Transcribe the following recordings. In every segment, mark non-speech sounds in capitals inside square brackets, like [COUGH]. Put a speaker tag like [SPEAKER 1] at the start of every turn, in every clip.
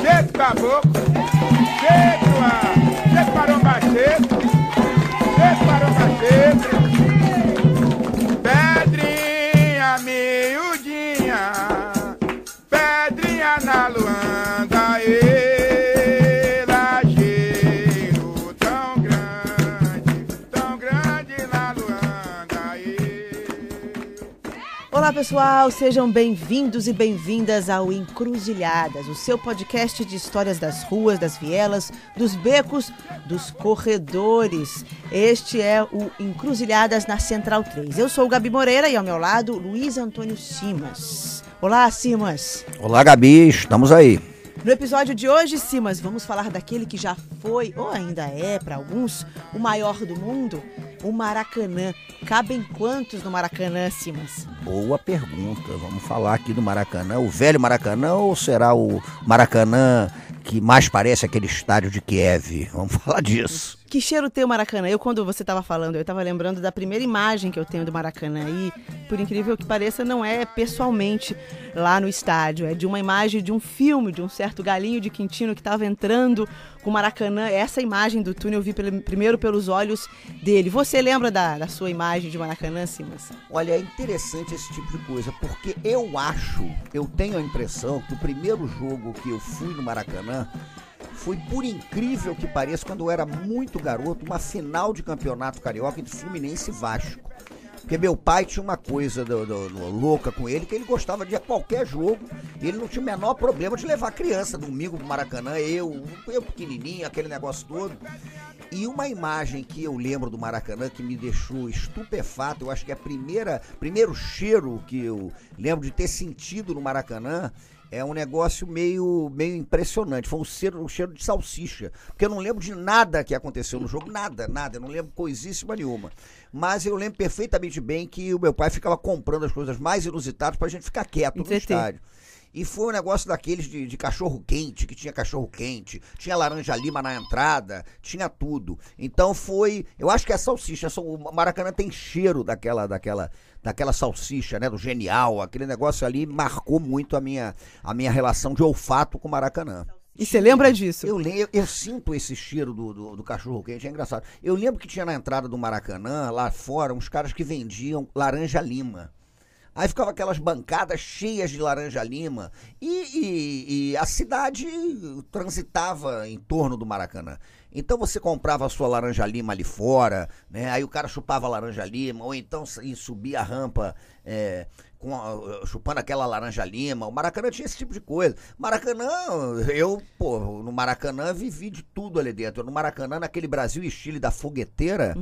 [SPEAKER 1] Cheio caboclo, cheio do ar, cheio parombacheiro, cheio parombacheiro. Pedrinha miudinha, pedrinha na luanda,
[SPEAKER 2] Olá pessoal, sejam bem-vindos e bem-vindas ao Encruzilhadas, o seu podcast de histórias das ruas, das vielas, dos becos, dos corredores. Este é o Encruzilhadas na Central 3. Eu sou o Gabi Moreira e ao meu lado Luiz Antônio Simas. Olá, Simas.
[SPEAKER 3] Olá, Gabi, estamos aí.
[SPEAKER 2] No episódio de hoje, Simas, vamos falar daquele que já foi, ou ainda é para alguns, o maior do mundo, o Maracanã. Cabem quantos no Maracanã, Simas?
[SPEAKER 3] Boa pergunta. Vamos falar aqui do Maracanã. O velho Maracanã ou será o Maracanã que mais parece aquele estádio de Kiev? Vamos [LAUGHS] falar disso.
[SPEAKER 2] Que cheiro tem o Maracanã? Eu, quando você estava falando, eu estava lembrando da primeira imagem que eu tenho do Maracanã. E, por incrível que pareça, não é pessoalmente lá no estádio. É de uma imagem de um filme, de um certo galinho de Quintino que estava entrando com o Maracanã. Essa imagem do túnel eu vi pelo- primeiro pelos olhos dele. Você lembra da, da sua imagem de Maracanã, Simas?
[SPEAKER 3] Olha, é interessante esse tipo de coisa, porque eu acho, eu tenho a impressão que o primeiro jogo que eu fui no Maracanã foi, por incrível que pareça, quando eu era muito garoto, uma final de campeonato carioca entre Fluminense e Vasco. Porque meu pai tinha uma coisa do- do- do- louca com ele, que ele gostava de qualquer jogo, e ele não tinha o menor problema de levar criança domingo pro Maracanã, eu, eu pequenininho, aquele negócio todo. E uma imagem que eu lembro do Maracanã que me deixou estupefato, eu acho que é a primeira, primeiro cheiro que eu lembro de ter sentido no Maracanã, é um negócio meio, meio impressionante. Foi um cheiro, um cheiro de salsicha. Porque eu não lembro de nada que aconteceu no jogo, nada, nada. Eu não lembro coisíssima nenhuma. Mas eu lembro perfeitamente bem que o meu pai ficava comprando as coisas mais inusitadas pra gente ficar quieto no estádio. E foi um negócio daqueles de, de cachorro quente, que tinha cachorro quente, tinha laranja lima na entrada, tinha tudo. Então foi. Eu acho que a salsicha, o Maracanã tem cheiro daquela, daquela, daquela salsicha, né? Do genial. Aquele negócio ali marcou muito a minha, a minha relação de olfato com o Maracanã.
[SPEAKER 2] E você lembra disso?
[SPEAKER 3] Eu, eu, eu sinto esse cheiro do, do, do cachorro quente, é engraçado. Eu lembro que tinha na entrada do Maracanã, lá fora, uns caras que vendiam laranja lima. Aí ficava aquelas bancadas cheias de laranja lima. E, e- e a cidade transitava em torno do Maracanã. Então você comprava a sua laranja lima ali fora, né? Aí o cara chupava a laranja lima, ou então subia a rampa é, com a- chupando aquela laranja lima. O Maracanã tinha esse tipo de coisa. Maracanã, eu, pô, no Maracanã vivi de tudo ali dentro. No Maracanã, naquele Brasil e Chile da fogueteira,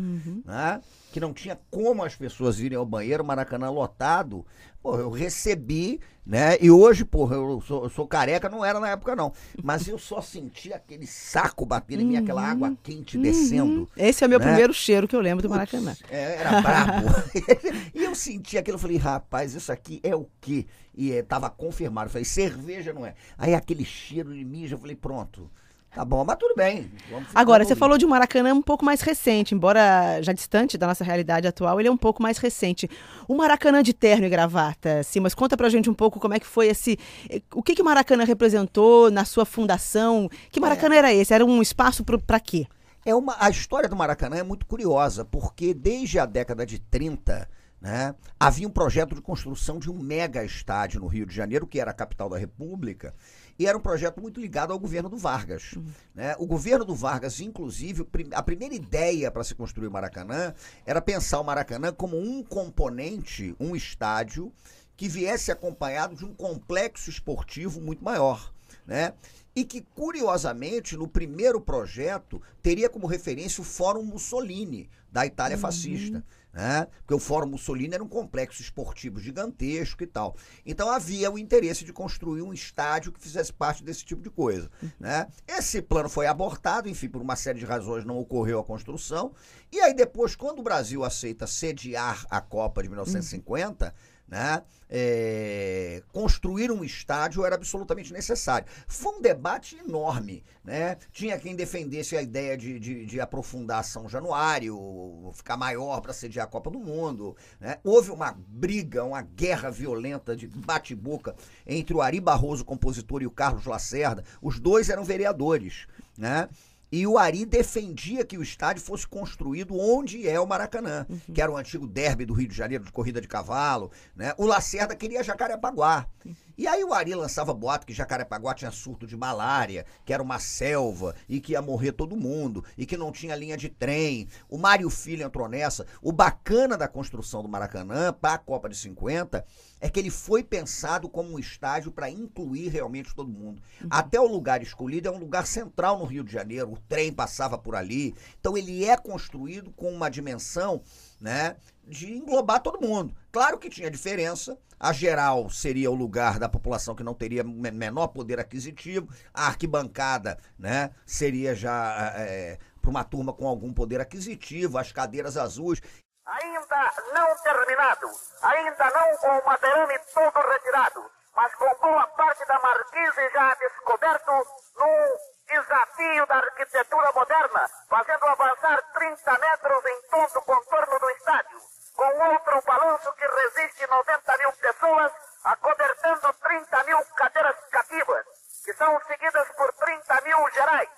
[SPEAKER 3] né? Que não tinha como as pessoas irem ao banheiro, Maracanã lotado. Pô, eu recebi, né? E hoje, porra, eu sou, eu sou careca, não era na época, não. Mas eu só senti aquele saco batendo em mim, aquela água quente descendo.
[SPEAKER 2] Esse é o meu
[SPEAKER 3] né?
[SPEAKER 2] primeiro cheiro que eu lembro do Maracanã.
[SPEAKER 3] é, era brabo. [LAUGHS] e eu senti aquilo, eu falei, rapaz, isso aqui é o quê? E é, tava confirmado. Eu falei, cerveja não é. Aí aquele cheiro de mijo, eu falei, pronto. Tá bom, mas tudo bem.
[SPEAKER 2] Agora, você falou de um Maracanã um pouco mais recente, embora já distante da nossa realidade atual, ele é um pouco mais recente. O Maracanã de terno e gravata, Simas, conta pra gente um pouco como é que foi esse. eh, O que, que o Maracanã representou na sua fundação? Que Maracanã era esse? Era um espaço pro, pra quê?
[SPEAKER 3] É uma, a história do Maracanã é muito curiosa, porque desde a década de 30, né, havia um projeto de construção de um mega estádio no Rio de Janeiro, que era a capital da República, e era um projeto muito ligado ao governo do Vargas. né? O governo do Vargas, inclusive, a primeira ideia para se construir o Maracanã era pensar o Maracanã como um componente, um estádio, que viesse acompanhado de um complexo esportivo muito maior. Né? E que, curiosamente, no primeiro projeto, teria como referência o Fórum Mussolini, da Itália fascista. Né? Porque o Fórum Mussolini era um complexo esportivo gigantesco e tal. Então havia o interesse de construir um estádio que fizesse parte desse tipo de coisa. Né? Esse plano foi abortado, enfim, por uma série de razões não ocorreu a construção. E aí depois, quando o Brasil aceita sediar a Copa de 1950, né? É, construir um estádio era absolutamente necessário. Foi um debate enorme, né? Tinha quem defendesse a ideia de, de, de aprofundar São Januário, ficar maior para sediar a Copa do Mundo. Né? Houve uma briga, uma guerra violenta de bate-boca entre o Ari Barroso, compositor, e o Carlos Lacerda. Os dois eram vereadores, né? E o Ari defendia que o estádio fosse construído onde é o Maracanã, uhum. que era o antigo derby do Rio de Janeiro de corrida de cavalo. Né? O Lacerda queria Jacarepaguá. Uhum. E aí o Ari lançava boato que Jacarepaguá tinha surto de malária, que era uma selva e que ia morrer todo mundo e que não tinha linha de trem. O Mário Filho entrou nessa. O bacana da construção do Maracanã para a Copa de 50 é que ele foi pensado como um estádio para incluir realmente todo mundo. Uhum. Até o lugar escolhido é um lugar central no Rio de Janeiro, o trem passava por ali. Então ele é construído com uma dimensão né, de englobar todo mundo. Claro que tinha diferença. A geral seria o lugar da população que não teria menor poder aquisitivo. A arquibancada, né, seria já é, para uma turma com algum poder aquisitivo. As cadeiras azuis.
[SPEAKER 4] Ainda não terminado, ainda não com o madeirame todo retirado, mas com boa parte da marquise já descoberto num desafio da arquitetura moderna, fazendo avançar 30 metros em todo o contorno do estádio, com outro balanço que resiste 90 mil pessoas, acobertando 30 mil cadeiras cativas, que são seguidas por 30 mil gerais,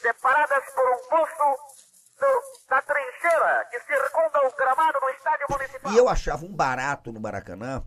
[SPEAKER 4] separadas por um poço do, da trincheira que circunda o gramado do estádio municipal.
[SPEAKER 3] E eu achava um barato no Maracanã,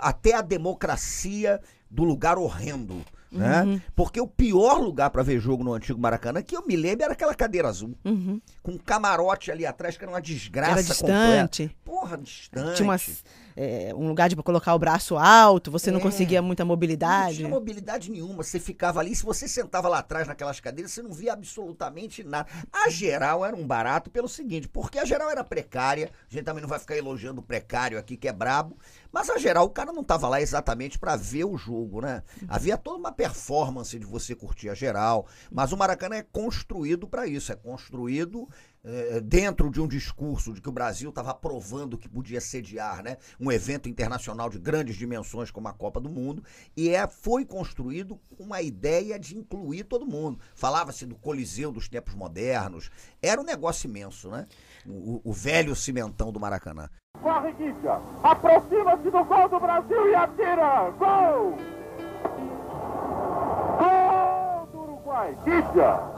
[SPEAKER 3] até a democracia do lugar horrendo né? Uhum. Porque o pior lugar para ver jogo no antigo Maracanã, que eu me lembro, era aquela cadeira azul. Uhum. Com um camarote ali atrás, que era uma desgraça
[SPEAKER 2] era distante.
[SPEAKER 3] Completa. Porra, distante.
[SPEAKER 2] Tinha umas, é, um lugar de colocar o braço alto, você é. não conseguia muita mobilidade. Não
[SPEAKER 3] tinha mobilidade nenhuma. Você ficava ali, se você sentava lá atrás naquelas cadeiras, você não via absolutamente nada. A geral era um barato pelo seguinte, porque a geral era precária, a gente também não vai ficar elogiando o precário aqui, que é brabo, mas a geral, o cara não tava lá exatamente para ver o jogo, né? Havia toda uma performance de você curtir a geral, mas o Maracanã é construído para isso, é construído é, dentro de um discurso de que o Brasil estava aprovando que podia sediar né, um evento internacional de grandes dimensões como a Copa do Mundo, e é, foi construído com uma ideia de incluir todo mundo. Falava-se do Coliseu dos tempos modernos, era um negócio imenso, né? O, o velho cimentão do Maracanã.
[SPEAKER 4] Corre, Guidia! Aproxima-se do gol do Brasil e atira! Gol! Gol do Uruguai! Guidia!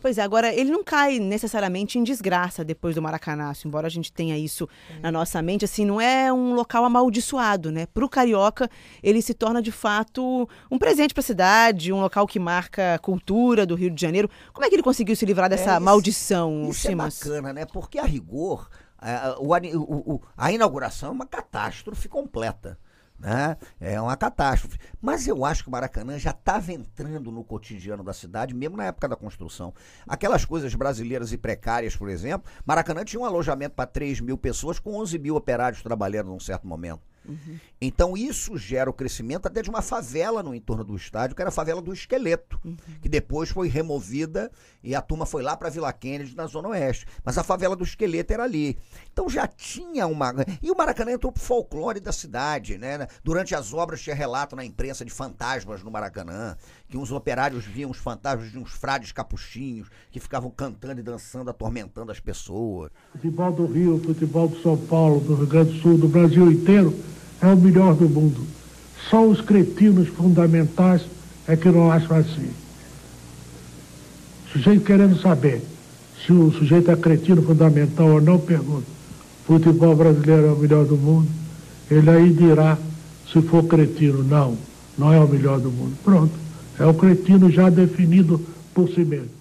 [SPEAKER 2] Pois é, agora ele não cai necessariamente em desgraça depois do Maracanaço, embora a gente tenha isso é. na nossa mente, assim, não é um local amaldiçoado, né? Para o carioca, ele se torna de fato um presente para a cidade, um local que marca a cultura do Rio de Janeiro. Como é que ele conseguiu se livrar dessa é, isso, maldição,
[SPEAKER 3] isso é
[SPEAKER 2] Simas?
[SPEAKER 3] é bacana, né? Porque a rigor, a, o, o, a inauguração é uma catástrofe completa. Né? É uma catástrofe. Mas eu acho que o Maracanã já estava entrando no cotidiano da cidade, mesmo na época da construção. Aquelas coisas brasileiras e precárias, por exemplo, Maracanã tinha um alojamento para 3 mil pessoas com 11 mil operários trabalhando num certo momento. Uhum. Então isso gera o crescimento até de uma favela no entorno do estádio, que era a favela do Esqueleto, uhum. que depois foi removida e a turma foi lá para Vila Kennedy, na Zona Oeste. Mas a favela do Esqueleto era ali. Então já tinha uma. E o Maracanã entrou pro folclore da cidade, né? Durante as obras tinha relato na imprensa de fantasmas no Maracanã, que uns operários viam os fantasmas de uns frades capuchinhos que ficavam cantando e dançando, atormentando as pessoas.
[SPEAKER 5] Futebol do Rio, futebol do São Paulo, do Rio Grande do Sul, do Brasil inteiro é o melhor do mundo. Só os cretinos fundamentais é que não acham assim. O sujeito querendo saber se o sujeito é cretino fundamental ou não, pergunta. Futebol brasileiro é o melhor do mundo? Ele aí dirá, se for cretino, não, não é o melhor do mundo. Pronto, é o cretino já definido por si mesmo.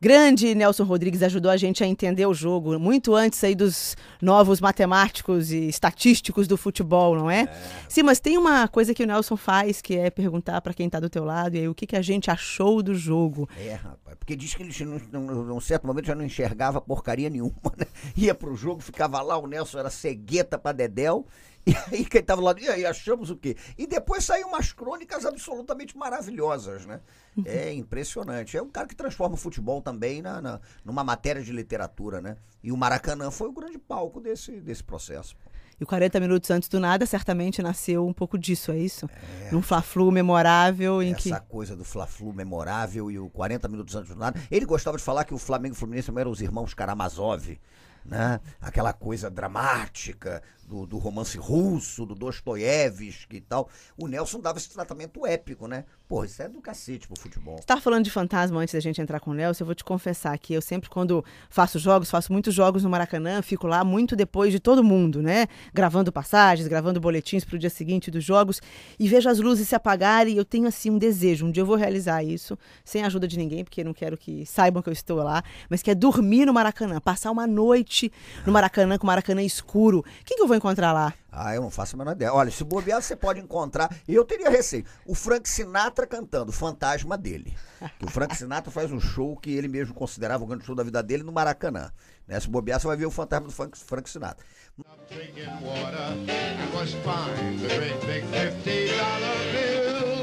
[SPEAKER 2] Grande Nelson Rodrigues ajudou a gente a entender o jogo muito antes aí dos novos matemáticos e estatísticos do futebol, não é? é. Sim, mas tem uma coisa que o Nelson faz que é perguntar para quem está do teu lado e aí o que, que a gente achou do jogo.
[SPEAKER 3] É, rapaz, porque diz que ele num certo momento já não enxergava porcaria nenhuma, né? Ia pro jogo, ficava lá, o Nelson era cegueta para Dedéu e aí quem estava lá, e aí achamos o quê? E depois saíram umas crônicas absolutamente maravilhosas, né? É [LAUGHS] impressionante. É um cara que transforma o futebol também na, na, numa matéria de literatura, né? E o Maracanã foi o grande palco desse, desse processo.
[SPEAKER 2] E 40 minutos antes do nada, certamente nasceu um pouco disso, é isso? Num Fla-Flu memorável em que.
[SPEAKER 3] Essa coisa do Fla-Flu memorável e o 40 minutos antes do nada. Ele gostava de falar que o Flamengo e o Fluminense eram os irmãos Karamazov. Né? Aquela coisa dramática do, do romance russo, do Dostoiévski e tal. O Nelson dava esse tratamento épico, né? Pô, isso é do cacete pro futebol.
[SPEAKER 2] Você estava falando de fantasma antes da gente entrar com o Nelson, eu vou te confessar que eu sempre, quando faço jogos, faço muitos jogos no Maracanã, fico lá muito depois de todo mundo, né? Gravando passagens, gravando boletins para o dia seguinte dos jogos, e vejo as luzes se apagarem e eu tenho, assim, um desejo. Um dia eu vou realizar isso, sem a ajuda de ninguém, porque não quero que saibam que eu estou lá, mas que é dormir no Maracanã, passar uma noite no Maracanã, com o Maracanã escuro. Quem que eu vou encontrar lá?
[SPEAKER 3] Ah, eu não faço a menor ideia. Olha, se bobear, você pode encontrar. E eu teria receio. O Frank Sinatra cantando, o fantasma dele. Que o Frank Sinatra faz um show que ele mesmo considerava o grande show da vida dele no Maracanã. Né? Se bobear, você vai ver o fantasma do Frank, Frank Sinatra.
[SPEAKER 1] Drinking water was fine. The great big fifty dollar bill.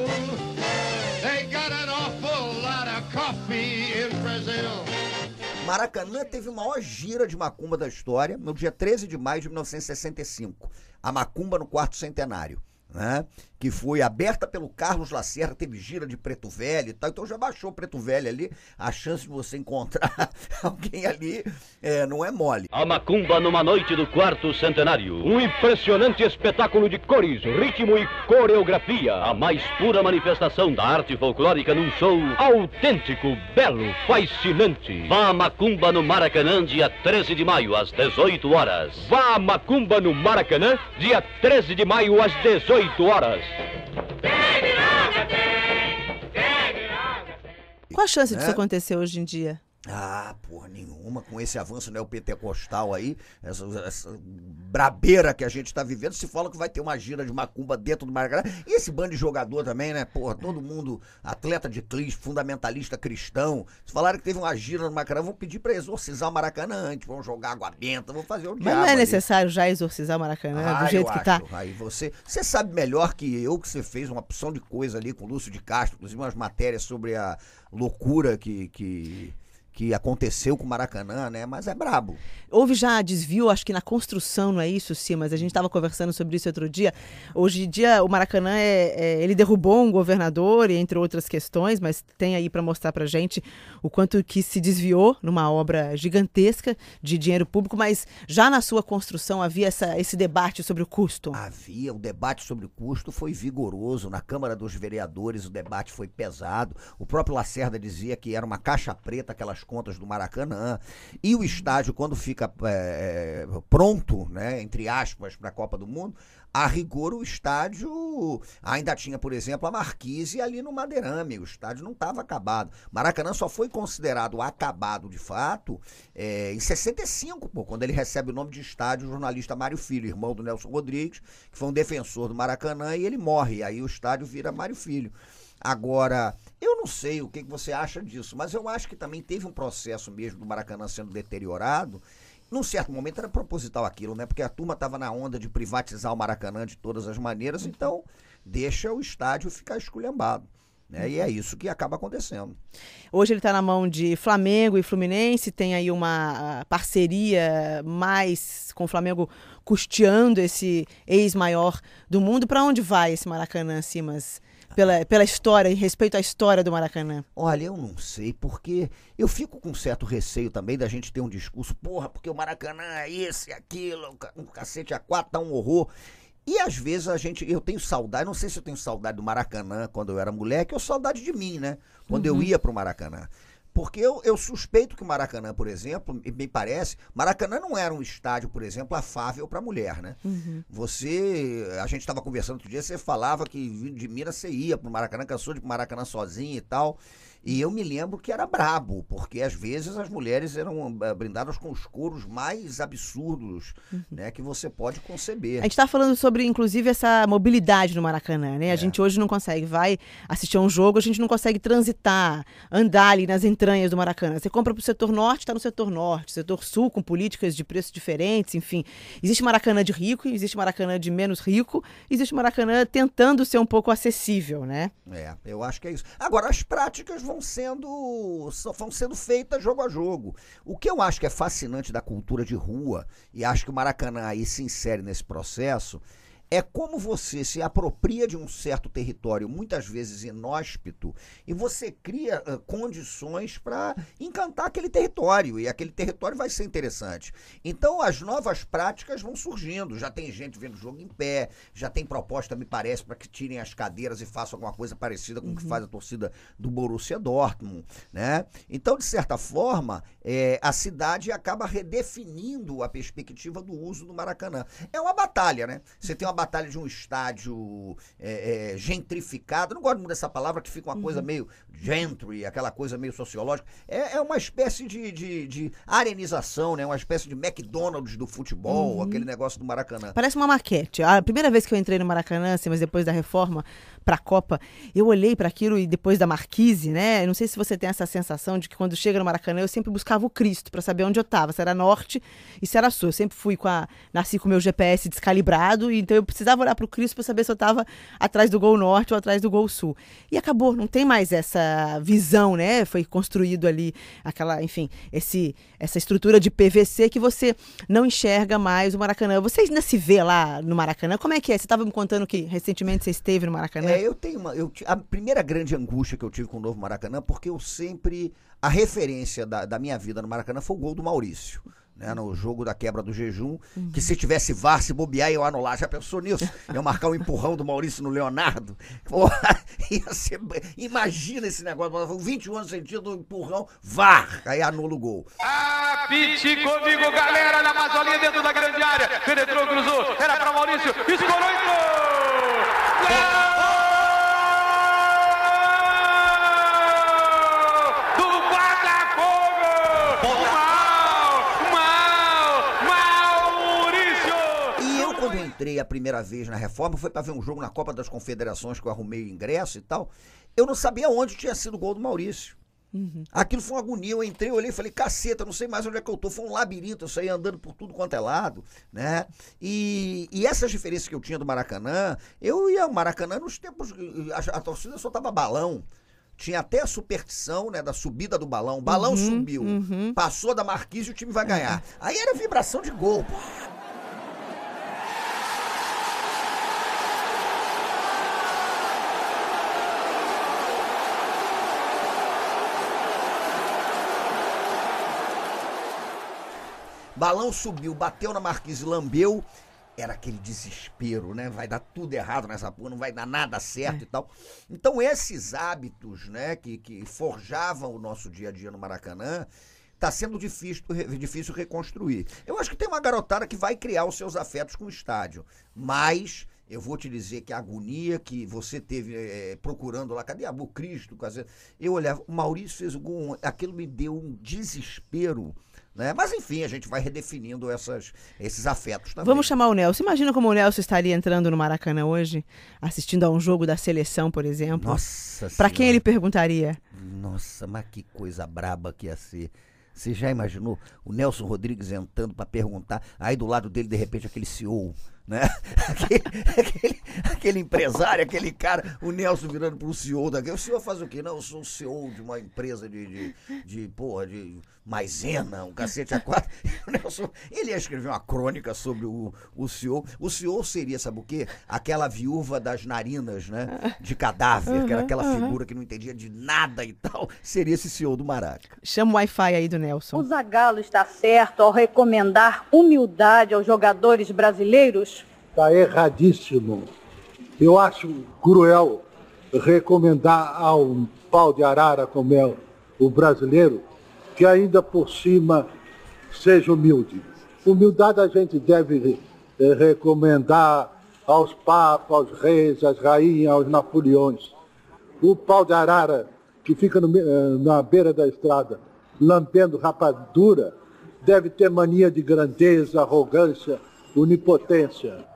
[SPEAKER 3] Maracanã teve a maior gira de macumba da história no dia 13 de maio de 1965. A macumba no quarto centenário. Né? Que foi aberta pelo Carlos Lacerda, teve gira de Preto Velho e tal. Então já baixou Preto Velho ali. A chance de você encontrar [LAUGHS] alguém ali é, não é mole.
[SPEAKER 6] A Macumba numa noite do quarto centenário. Um impressionante espetáculo de cores, ritmo e coreografia. A mais pura manifestação da arte folclórica num show autêntico, belo, fascinante. Vá a Macumba no Maracanã, dia 13 de maio, às 18 horas. Vá a Macumba no Maracanã, dia 13 de maio, às 18 horas.
[SPEAKER 2] Qual a chance disso
[SPEAKER 3] Né?
[SPEAKER 2] acontecer hoje em dia?
[SPEAKER 3] Ah, porra nenhuma, com esse avanço neopentecostal aí, essa, essa brabeira que a gente tá vivendo, se fala que vai ter uma gira de macumba dentro do Maracanã. E esse bando de jogador também, né? Porra, todo mundo atleta de clis, fundamentalista cristão. Se falaram que teve uma gira no Maracanã, vão pedir pra exorcizar o Maracanã antes, vão jogar água benta, vão fazer o
[SPEAKER 2] Mas
[SPEAKER 3] diabo
[SPEAKER 2] não é
[SPEAKER 3] ali.
[SPEAKER 2] necessário já exorcizar o Maracanã
[SPEAKER 3] Ah,
[SPEAKER 2] do jeito
[SPEAKER 3] eu
[SPEAKER 2] que tá.
[SPEAKER 3] acho. Aí você, você sabe melhor que eu que você fez uma opção de coisa ali com o Lúcio de Castro, inclusive umas matérias sobre a loucura que, que, que aconteceu com o Maracanã, né? Mas é brabo.
[SPEAKER 2] Houve já desvio, acho que na construção, não é isso, sim, mas a gente estava conversando sobre isso outro dia. Hoje em dia, o Maracanã, é, é- ele derrubou um governador, e entre outras questões, mas tem aí para mostrar para gente o quanto que se desviou numa obra gigantesca de dinheiro público, mas já na sua construção havia essa, esse debate sobre o custo.
[SPEAKER 3] Havia, o debate sobre o custo foi vigoroso. Na Câmara dos Vereadores o debate foi pesado. O próprio Lacerda dizia que era uma caixa preta aquelas contas do Maracanã. E o estádio, quando fica é, é, pronto, né, entre aspas, para a Copa do Mundo, a rigor o estádio ainda tinha, por exemplo, a marquise ali no Madeirame. O estádio não estava acabado. Maracanã só foi considerado acabado de fato é, em 65, pô, quando ele recebe o nome de estádio o jornalista Mário Filho, irmão do Nelson Rodrigues, que foi um defensor do Maracanã, e ele morre. Aí o estádio vira Mário Filho. Agora, eu não sei o que, que você acha disso, mas eu acho que também teve um processo mesmo do Maracanã sendo deteriorado. Num certo momento era proposital aquilo, né? Porque a turma estava na onda de privatizar o Maracanã de todas as maneiras, então deixa o estádio ficar esculhambado. Né? E é isso que acaba acontecendo.
[SPEAKER 2] Hoje ele está na mão de Flamengo e Fluminense, tem aí uma parceria mais com o Flamengo custeando esse ex-maior do mundo. Para onde vai esse Maracanã, Simas? Pela, pela história, em respeito à história do Maracanã.
[SPEAKER 3] Olha, eu não sei, porque eu fico com certo receio também da gente ter um discurso, porra, porque o Maracanã é esse, aquilo, um ca- cacete a quatro, tá um horror. E às vezes a gente, eu tenho saudade, não sei se eu tenho saudade do Maracanã quando eu era moleque, ou saudade de mim, né? Quando eu ia pro Maracanã. Porque eu, eu suspeito que o Maracanã, por exemplo, e me parece, Maracanã não era um estádio, por exemplo, afável para mulher, né? Você, a gente estava conversando outro dia, você falava que vindo de Minas você ia pro Maracanã, cansou de ir pro Maracanã sozinho e tal. E eu me lembro que era brabo, porque às vezes as mulheres eram eh, brindadas com os couros mais absurdos, né, que você pode conceber.
[SPEAKER 2] A gente está falando sobre, inclusive, essa mobilidade no Maracanã, né? A gente hoje não consegue, vai assistir a um jogo, a gente não consegue transitar, andar ali nas entranhas entranhas do Maracanã. Você compra para o setor norte, está no setor norte, setor sul, com políticas de preços diferentes, enfim. Existe Maracanã de rico, existe Maracanã de menos rico, existe Maracanã tentando ser um pouco acessível, né?
[SPEAKER 3] É, eu acho que é isso. Agora, as práticas vão sendo, vão sendo feitas jogo a jogo. O que eu acho que é fascinante da cultura de rua, e acho que o Maracanã aí se insere nesse processo, é como você se apropria de um certo território, muitas vezes inóspito, e você cria uh, condições para encantar aquele território, e aquele território vai ser interessante. Então as novas práticas vão surgindo, já tem gente vendo jogo em pé, já tem proposta, me parece, para que tirem as cadeiras e façam alguma coisa parecida com o que uhum. faz a torcida do Borussia Dortmund, né? Então, de certa forma, é, a cidade acaba redefinindo a perspectiva do uso do Maracanã. É uma batalha, né? Você tem uma batalha de um estádio é, é, gentrificado. Não gosto muito dessa palavra que fica uma uhum. coisa meio gentry, aquela coisa meio sociológica. É, é uma espécie de, de, de, arenização, né? Uma espécie de McDonald's do futebol, uhum. aquele negócio do Maracanã.
[SPEAKER 2] Parece uma maquete. A primeira vez que eu entrei no Maracanã, assim, mas depois da reforma para a Copa, eu olhei para aquilo e depois da Marquise, né? não sei se você tem essa sensação de que quando chega no Maracanã eu sempre buscava o Cristo para saber onde eu estava, se era norte e se era sul. Eu sempre fui com a nasci com o meu GPS descalibrado, então eu precisava olhar para o Cristo para saber se eu estava atrás do gol norte ou atrás do gol sul. E acabou, não tem mais essa visão, né? Foi construído ali aquela, enfim, esse essa estrutura de PVC que você não enxerga mais o Maracanã. Você ainda se vê lá no Maracanã? Como é que é? Você estava me contando que recentemente você esteve no Maracanã?
[SPEAKER 3] É, eu tenho uma. Eu, a primeira grande angústia que eu tive com o novo Maracanã, porque eu sempre. A referência da, da minha vida no Maracanã foi o gol do Maurício né, no jogo da quebra do jejum, que se tivesse VAR, se bobear, eu anular. Já pensou nisso? Eu marcar um empurrão do Maurício no Leonardo? [LAUGHS] Porra, ser... Imagina esse negócio, 21 anos sentido, empurrão, VAR, aí anula o gol.
[SPEAKER 7] Apite comigo, galera, na Amazolinha dentro da grande área. Penetrou, cruzou, era para Maurício, escorou e gol! Gol!
[SPEAKER 3] Entrei a primeira vez na reforma foi para ver um jogo na Copa das Confederações que eu arrumei o ingresso e tal. Eu não sabia onde tinha sido o gol do Maurício. Uhum. Aquilo foi uma agonia. Eu entrei, olhei e falei, caceta, não sei mais onde é que eu tô. Foi um labirinto, eu saí andando por tudo quanto é lado, né? E, e essas diferenças que eu tinha do Maracanã, eu ia ao Maracanã nos tempos. A, a torcida só tava balão. Tinha até a superstição, né, da subida do balão. O balão uhum, subiu, uhum. passou da marquise e o time vai ganhar. Aí era vibração de gol. Pô. Balão subiu, bateu na marquise, lambeu. Era aquele desespero, né? Vai dar tudo errado nessa porra, não vai dar nada certo é. e tal. Então, esses hábitos, né, que, que forjavam o nosso dia a dia no Maracanã, tá sendo difícil, difícil reconstruir. Eu acho que tem uma garotada que vai criar os seus afetos com o estádio, mas eu vou te dizer que a agonia que você teve é, procurando lá, cadê a Cristo? Eu olhava, o Maurício fez algum. Aquilo me deu um desespero né? Mas enfim, a gente vai redefinindo essas, esses afetos também.
[SPEAKER 2] Vamos chamar o Nelson. Imagina como o Nelson estaria entrando no Maracanã hoje, assistindo a um jogo da seleção, por exemplo.
[SPEAKER 3] Nossa
[SPEAKER 2] Para quem ele perguntaria?
[SPEAKER 3] Nossa, mas que coisa braba que ia ser. Você já imaginou o Nelson Rodrigues entrando para perguntar, aí do lado dele, de repente, aquele CEO né? [LAUGHS] Aquele, aquele, aquele, empresário, aquele cara, o Nelson virando para o CEO daqui. O senhor faz o quê? Não, eu sou o CEO de uma empresa de, de, de porra, de maisena, um cacete a quatro. [LAUGHS] O Nelson, ele ia escrever uma crônica sobre o, o CEO. O CEO seria, sabe o quê? Aquela viúva das narinas, né? De cadáver, uhum, que era aquela uhum. figura que não entendia de nada e tal. Seria esse CEO do Maraca.
[SPEAKER 2] Chama o Wi-Fi aí do Nelson.
[SPEAKER 8] O Zagallo está certo ao recomendar humildade aos jogadores brasileiros?
[SPEAKER 5] Está erradíssimo. Eu acho cruel recomendar a um pau de arara como é o brasileiro que ainda por cima seja humilde. Humildade a gente deve eh, recomendar aos papas, aos reis, às rainhas, aos napoleões. O pau de arara que fica no, eh, na beira da estrada lambendo rapadura deve ter mania de grandeza, arrogância, onipotência.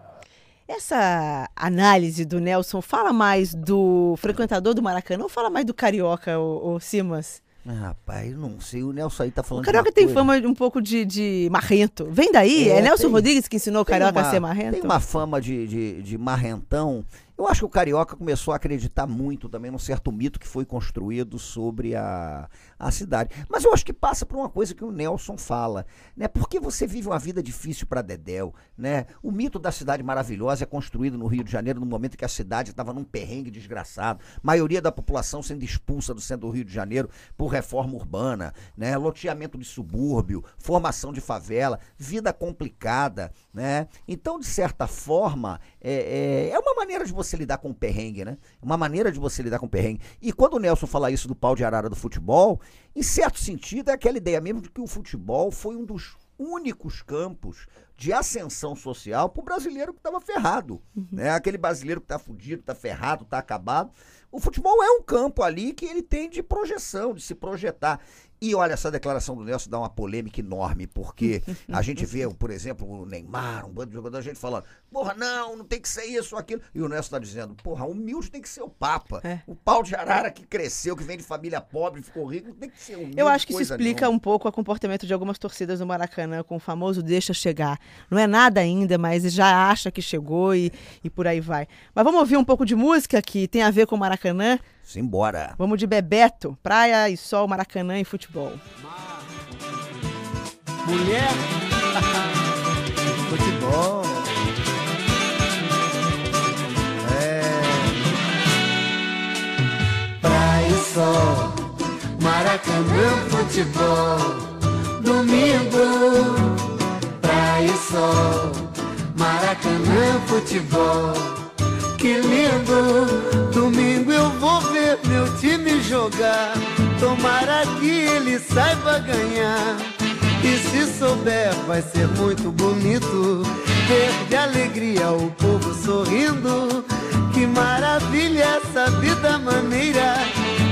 [SPEAKER 2] Essa análise do Nelson fala mais do frequentador do Maracanã ou fala mais do carioca, o, o Simas?
[SPEAKER 3] Ah, rapaz, não sei. O Nelson aí tá falando
[SPEAKER 2] O Carioca tem
[SPEAKER 3] coisa.
[SPEAKER 2] fama de um pouco de, de marrento. Vem daí? É,
[SPEAKER 3] É,
[SPEAKER 2] Nelson
[SPEAKER 3] tem-
[SPEAKER 2] Rodrigues que ensinou o Carioca
[SPEAKER 3] uma-
[SPEAKER 2] a ser marrento?
[SPEAKER 3] Tem uma fama de, de, de marrentão. Eu acho que o Carioca começou a acreditar muito também num certo mito que foi construído sobre a, a cidade. Mas eu acho que passa por uma coisa que o Nelson fala, né? Porque você vive uma vida difícil para Dedéu, né? O mito da cidade maravilhosa é construído no Rio de Janeiro no momento que a cidade estava num perrengue desgraçado. Maioria da população sendo expulsa do centro do Rio de Janeiro por reforma urbana, né? Loteamento de subúrbio, formação de favela, vida complicada, né? Então, de certa forma, é, é, é uma maneira de você lidar com o perrengue, né? Uma maneira de você lidar com o perrengue. E quando o Nelson fala isso do pau de arara do futebol, em certo sentido é aquela ideia mesmo de que o futebol foi um dos únicos campos de ascensão social para o brasileiro que estava ferrado. Né? Aquele brasileiro que está fudido, está ferrado, está acabado. O futebol é um campo ali que ele tem de projeção, de se projetar. E olha, essa declaração do Nelson dá uma polêmica enorme, porque a gente vê, por exemplo, o Neymar, um bando de jogador, a gente falando, porra, não, não tem que ser isso ou aquilo. E o Nelson está dizendo, porra, humilde tem que ser o Papa.
[SPEAKER 2] É.
[SPEAKER 3] O pau de arara que cresceu, que vem de família pobre, ficou rico, tem que ser humilde.
[SPEAKER 2] Eu acho que isso explica
[SPEAKER 3] nenhuma.
[SPEAKER 2] um pouco o comportamento de algumas torcidas no Maracanã, com o famoso deixa chegar. Não é nada ainda, mas já acha que chegou e, e por aí vai. Mas vamos ouvir um pouco de música que tem a ver com o Maracanã.
[SPEAKER 3] Simbora.
[SPEAKER 2] Vamos de Bebeto, Praia e Sol, Maracanã e futebol.
[SPEAKER 9] Mulher. Futebol. É. Praia e sol. Maracanã, futebol. Domingo. Praia e sol. Maracanã, futebol. Que lindo! Domingo eu vou ver meu time jogar. Tomara que ele saiba ganhar. E se souber, vai ser muito bonito. Ver de alegria o povo sorrindo. Que maravilha essa vida maneira.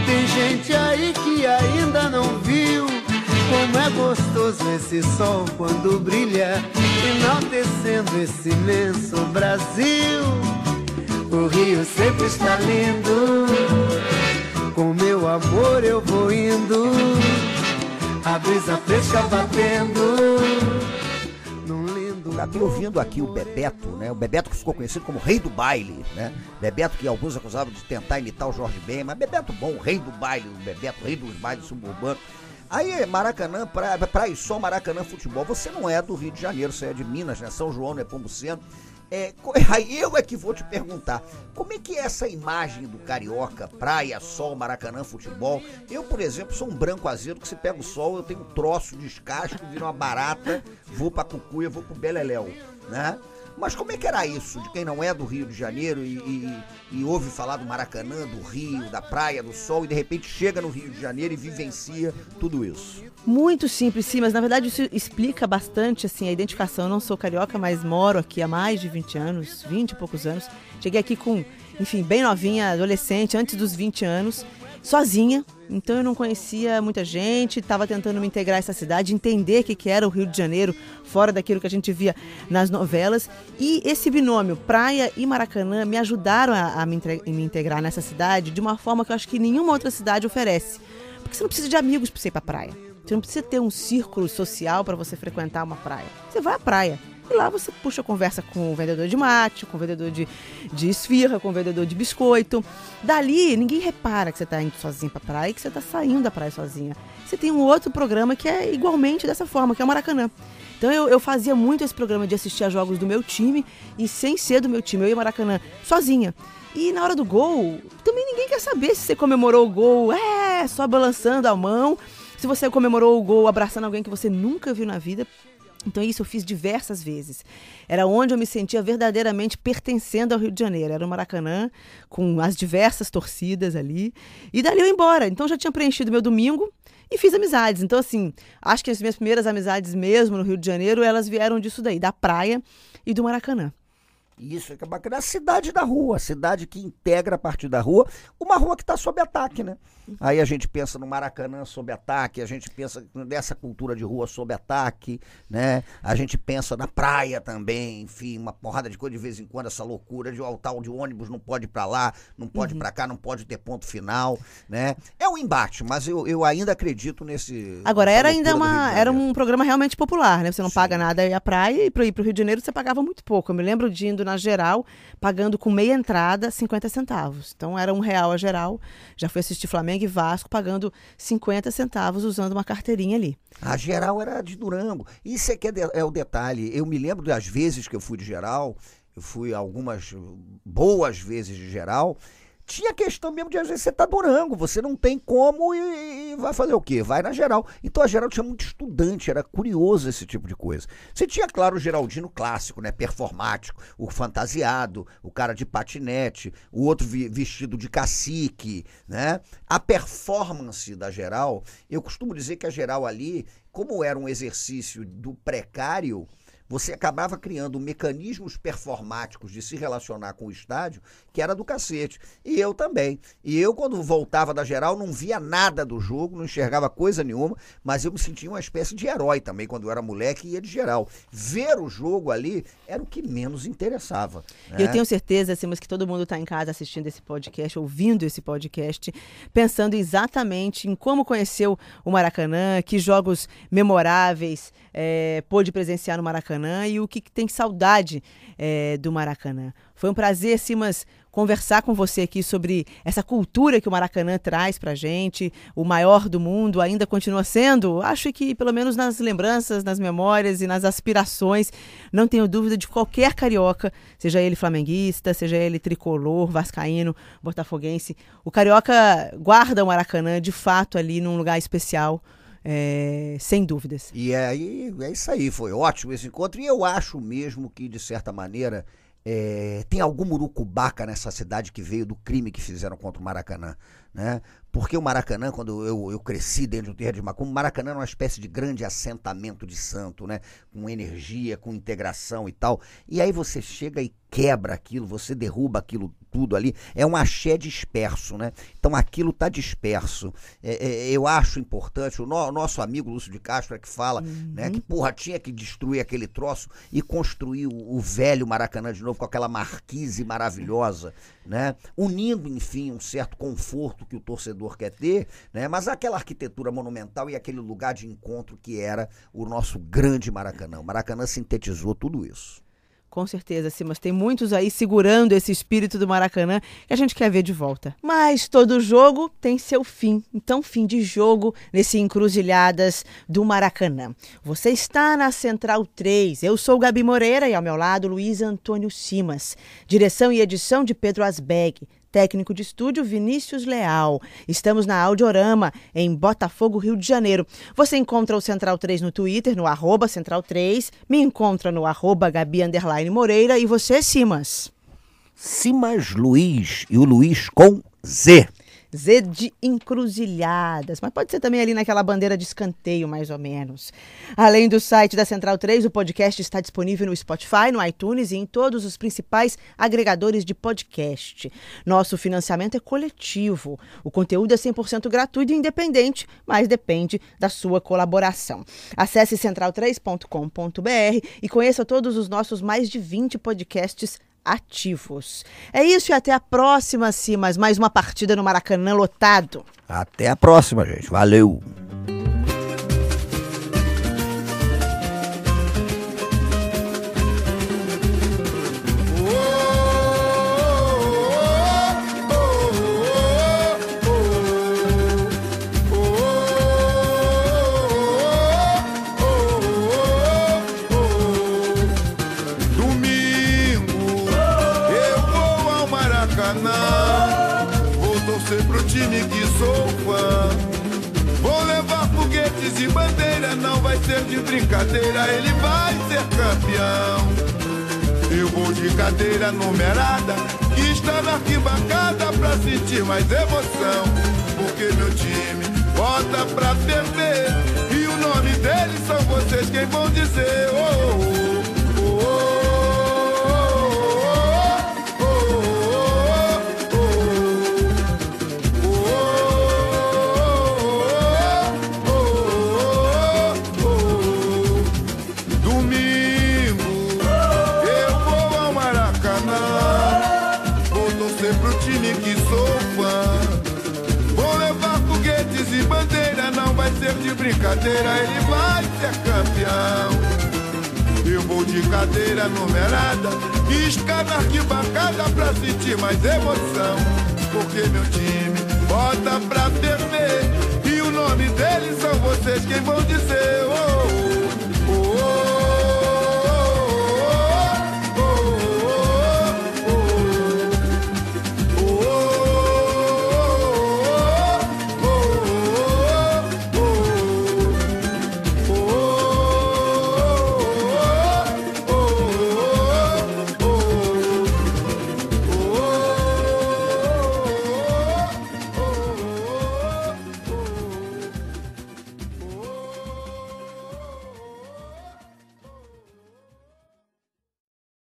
[SPEAKER 9] Tem gente aí que ainda não viu. Como é gostoso esse sol quando brilha, enaltecendo esse imenso Brasil. Rio sempre está lindo. Com meu amor eu vou indo. A brisa fresca batendo.
[SPEAKER 3] Eu tô ouvindo aqui o Bebeto, né? O Bebeto que ficou conhecido como rei do baile, né? Bebeto que alguns acusavam de tentar imitar o Jorge Ben, mas Bebeto bom, rei do baile, o Bebeto, rei dos bailes suburbanos. Aí, Maracanã, Praia, praia e Sol, Maracanã Futebol. Você não é do Rio de Janeiro, você é de Minas, né? São João, Nepomuceno. É, [LAUGHS] aí eu é que vou te perguntar, como é que é essa imagem do carioca, praia, sol, Maracanã, futebol? Eu, por exemplo, sou um branco azedo que se pega o sol, eu tenho um troço, descasco, viro uma barata, vou pra Cucuia, vou pro Beleléu, né? Mas como é que era isso, de quem não é do Rio de Janeiro e, e- e ouve falar do Maracanã, do Rio, da praia, do sol, e de repente chega no Rio de Janeiro e vivencia tudo isso?
[SPEAKER 2] Muito simples, sim, mas na verdade isso explica bastante assim, a identificação. Eu não sou carioca, mas moro aqui há mais de 20 anos, 20 e poucos anos. Cheguei aqui com, enfim, bem novinha, adolescente, antes dos 20 anos, sozinha. Então eu não conhecia muita gente, estava tentando me integrar a essa cidade, entender o que, que era o Rio de Janeiro, fora daquilo que a gente via nas novelas. E esse binômio, praia e Maracanã, me ajudaram a, a me, me integrar nessa cidade de uma forma que eu acho que nenhuma outra cidade oferece. Porque você não precisa de amigos para você ir para praia. Você não precisa ter um círculo social para você frequentar uma praia. Você vai à praia. E lá você puxa conversa com o vendedor de mate, com o vendedor de, de esfirra, com o vendedor de biscoito. Dali, ninguém repara que você está indo sozinho para praia e que você está saindo da praia sozinha. Você tem um outro programa que é igualmente dessa forma, que é o Maracanã. Então eu, eu fazia muito esse programa de assistir a jogos do meu time e sem ser do meu time, eu ia Maracanã sozinha. E na hora do gol, também ninguém quer saber se você comemorou o gol, é, só balançando a mão. Se você comemorou o gol abraçando alguém que você nunca viu na vida. Então isso eu fiz diversas vezes. Era onde eu me sentia verdadeiramente pertencendo ao Rio de Janeiro. Era o Maracanã, com as diversas torcidas ali. E dali eu embora. Então já tinha preenchido meu domingo e fiz amizades. Então, assim, acho que as minhas primeiras amizades mesmo no Rio de Janeiro, elas vieram disso daí, da praia e do Maracanã.
[SPEAKER 3] Isso é que é bacana. A cidade da rua, a cidade que integra a partir da rua, uma rua que está sob ataque, né? Aí a gente pensa no Maracanã sob ataque, a gente pensa nessa cultura de rua sob ataque, né? A gente pensa na praia também, enfim, uma porrada de coisa de vez em quando, essa loucura de o tal de ônibus não pode ir pra lá, não pode ir pra cá, não pode ter ponto final, né? É um embate, mas eu, eu ainda acredito nesse.
[SPEAKER 2] Agora, era ainda uma, era um programa realmente popular, né? Você não paga nada aí à praia e para ir para o Rio de Janeiro você pagava muito pouco. Eu me lembro de indo na geral, pagando com meia entrada 50 centavos. Então era um real a geral. Já fui assistir Flamengo e Vasco pagando 50 centavos usando uma carteirinha ali.
[SPEAKER 3] A geral era de Durango. Isso é que é, de- é o detalhe. Eu me lembro das vezes que eu fui de geral, eu fui algumas boas vezes de geral. Tinha questão mesmo de às vezes você tá Durango, você não tem como e, e vai fazer o quê? Vai na geral. Então a geral tinha muito estudante, era curioso esse tipo de coisa. Você tinha, claro, o Geraldino clássico, né? Performático, o fantasiado, o cara de patinete, o outro vi- vestido de cacique, né? A performance da geral, eu costumo dizer que a geral ali, como era um exercício do precário, você acabava criando mecanismos performáticos de se relacionar com o estádio, que era do cacete. E eu também. E eu, quando voltava da geral, não via nada do jogo, não enxergava coisa nenhuma, mas eu me sentia uma espécie de herói também, quando eu era moleque e ia de geral. Ver o jogo ali era o que menos interessava.
[SPEAKER 2] E eu
[SPEAKER 3] né?
[SPEAKER 2] tenho certeza, assim, mas que todo mundo está em casa assistindo esse podcast, ouvindo esse podcast, pensando exatamente em como conheceu o Maracanã, que jogos memoráveis eh, pôde presenciar no Maracanã e o que, que tem saudade eh, do Maracanã. Foi um prazer, Simas, conversar com você aqui sobre essa cultura que o Maracanã traz pra gente, o maior do mundo, ainda continua sendo, acho que pelo menos nas lembranças, nas memórias e nas aspirações, não tenho dúvida de qualquer carioca, seja ele flamenguista, seja ele tricolor, vascaíno, botafoguense, o carioca guarda o Maracanã de fato ali num lugar especial, é, sem dúvidas.
[SPEAKER 3] E aí, é isso aí, foi ótimo esse encontro. E eu acho mesmo que, de certa maneira, é, tem algum murucubaca nessa cidade que veio do crime que fizeram contra o Maracanã. Né? Porque o Maracanã, quando eu, eu cresci dentro do terra de Macumba, o Maracanã era uma espécie de grande assentamento de santo, né? Com energia, com integração e tal. E aí você chega e quebra aquilo, você derruba aquilo tudo ali. É um axé disperso, né? Então aquilo tá disperso. É, é, eu acho importante, o no- nosso amigo Lúcio de Castro é que fala, né? Que porra, tinha que destruir aquele troço e construir o, o velho Maracanã de novo com aquela marquise maravilhosa, né? Unindo, enfim, um certo conforto que o torcedor quer ter, né? Mas aquela arquitetura monumental e aquele lugar de encontro que era o nosso grande Maracanã. O Maracanã sintetizou tudo isso.
[SPEAKER 2] Com certeza, sim, mas tem muitos aí segurando esse espírito do Maracanã que a gente quer ver de volta. Mas todo jogo tem seu fim. Então, fim de jogo nesse Encruzilhadas do Maracanã. Você está na Central 3. Eu sou Gabi Moreira e ao meu lado Luiz Antônio Simas. Direção e edição de Pedro Asbeg. Técnico de estúdio Vinícius Leal. Estamos na Audiorama, em Botafogo, Rio de Janeiro. Você encontra o Central 3 no Twitter, no arroba Central 3. Me encontra no arroba Gabi Underline Moreira. E você, Simas?
[SPEAKER 3] Simas Luiz e o Luiz com Z.
[SPEAKER 2] Z de encruzilhadas, mas pode ser também ali naquela bandeira de escanteio, mais ou menos. Além do site da Central 3, o podcast está disponível no Spotify, no iTunes e em todos os principais agregadores de podcast. Nosso financiamento é coletivo. O conteúdo é 100% gratuito e independente, mas depende da sua colaboração. Acesse central3.com.br e conheça todos os nossos mais de 20 podcasts ativos. É isso e até a próxima, Simas. Mais uma partida no Maracanã lotado.
[SPEAKER 3] Até a próxima, gente. Valeu.
[SPEAKER 1] De brincadeira, ele vai ser campeão. Eu vou de cadeira numerada, que está na arquibancada pra sentir mais emoção. Porque meu time bota pra perder, e o nome deles são vocês quem vão dizer. Oh, oh, oh, time que sou fã. Vou levar foguetes e bandeira, não vai ser de brincadeira, ele vai ser campeão. Eu vou de cadeira numerada, isca na arquibancada pra sentir mais emoção. Porque meu time bota pra ferver, e o nome deles são vocês quem vão dizer.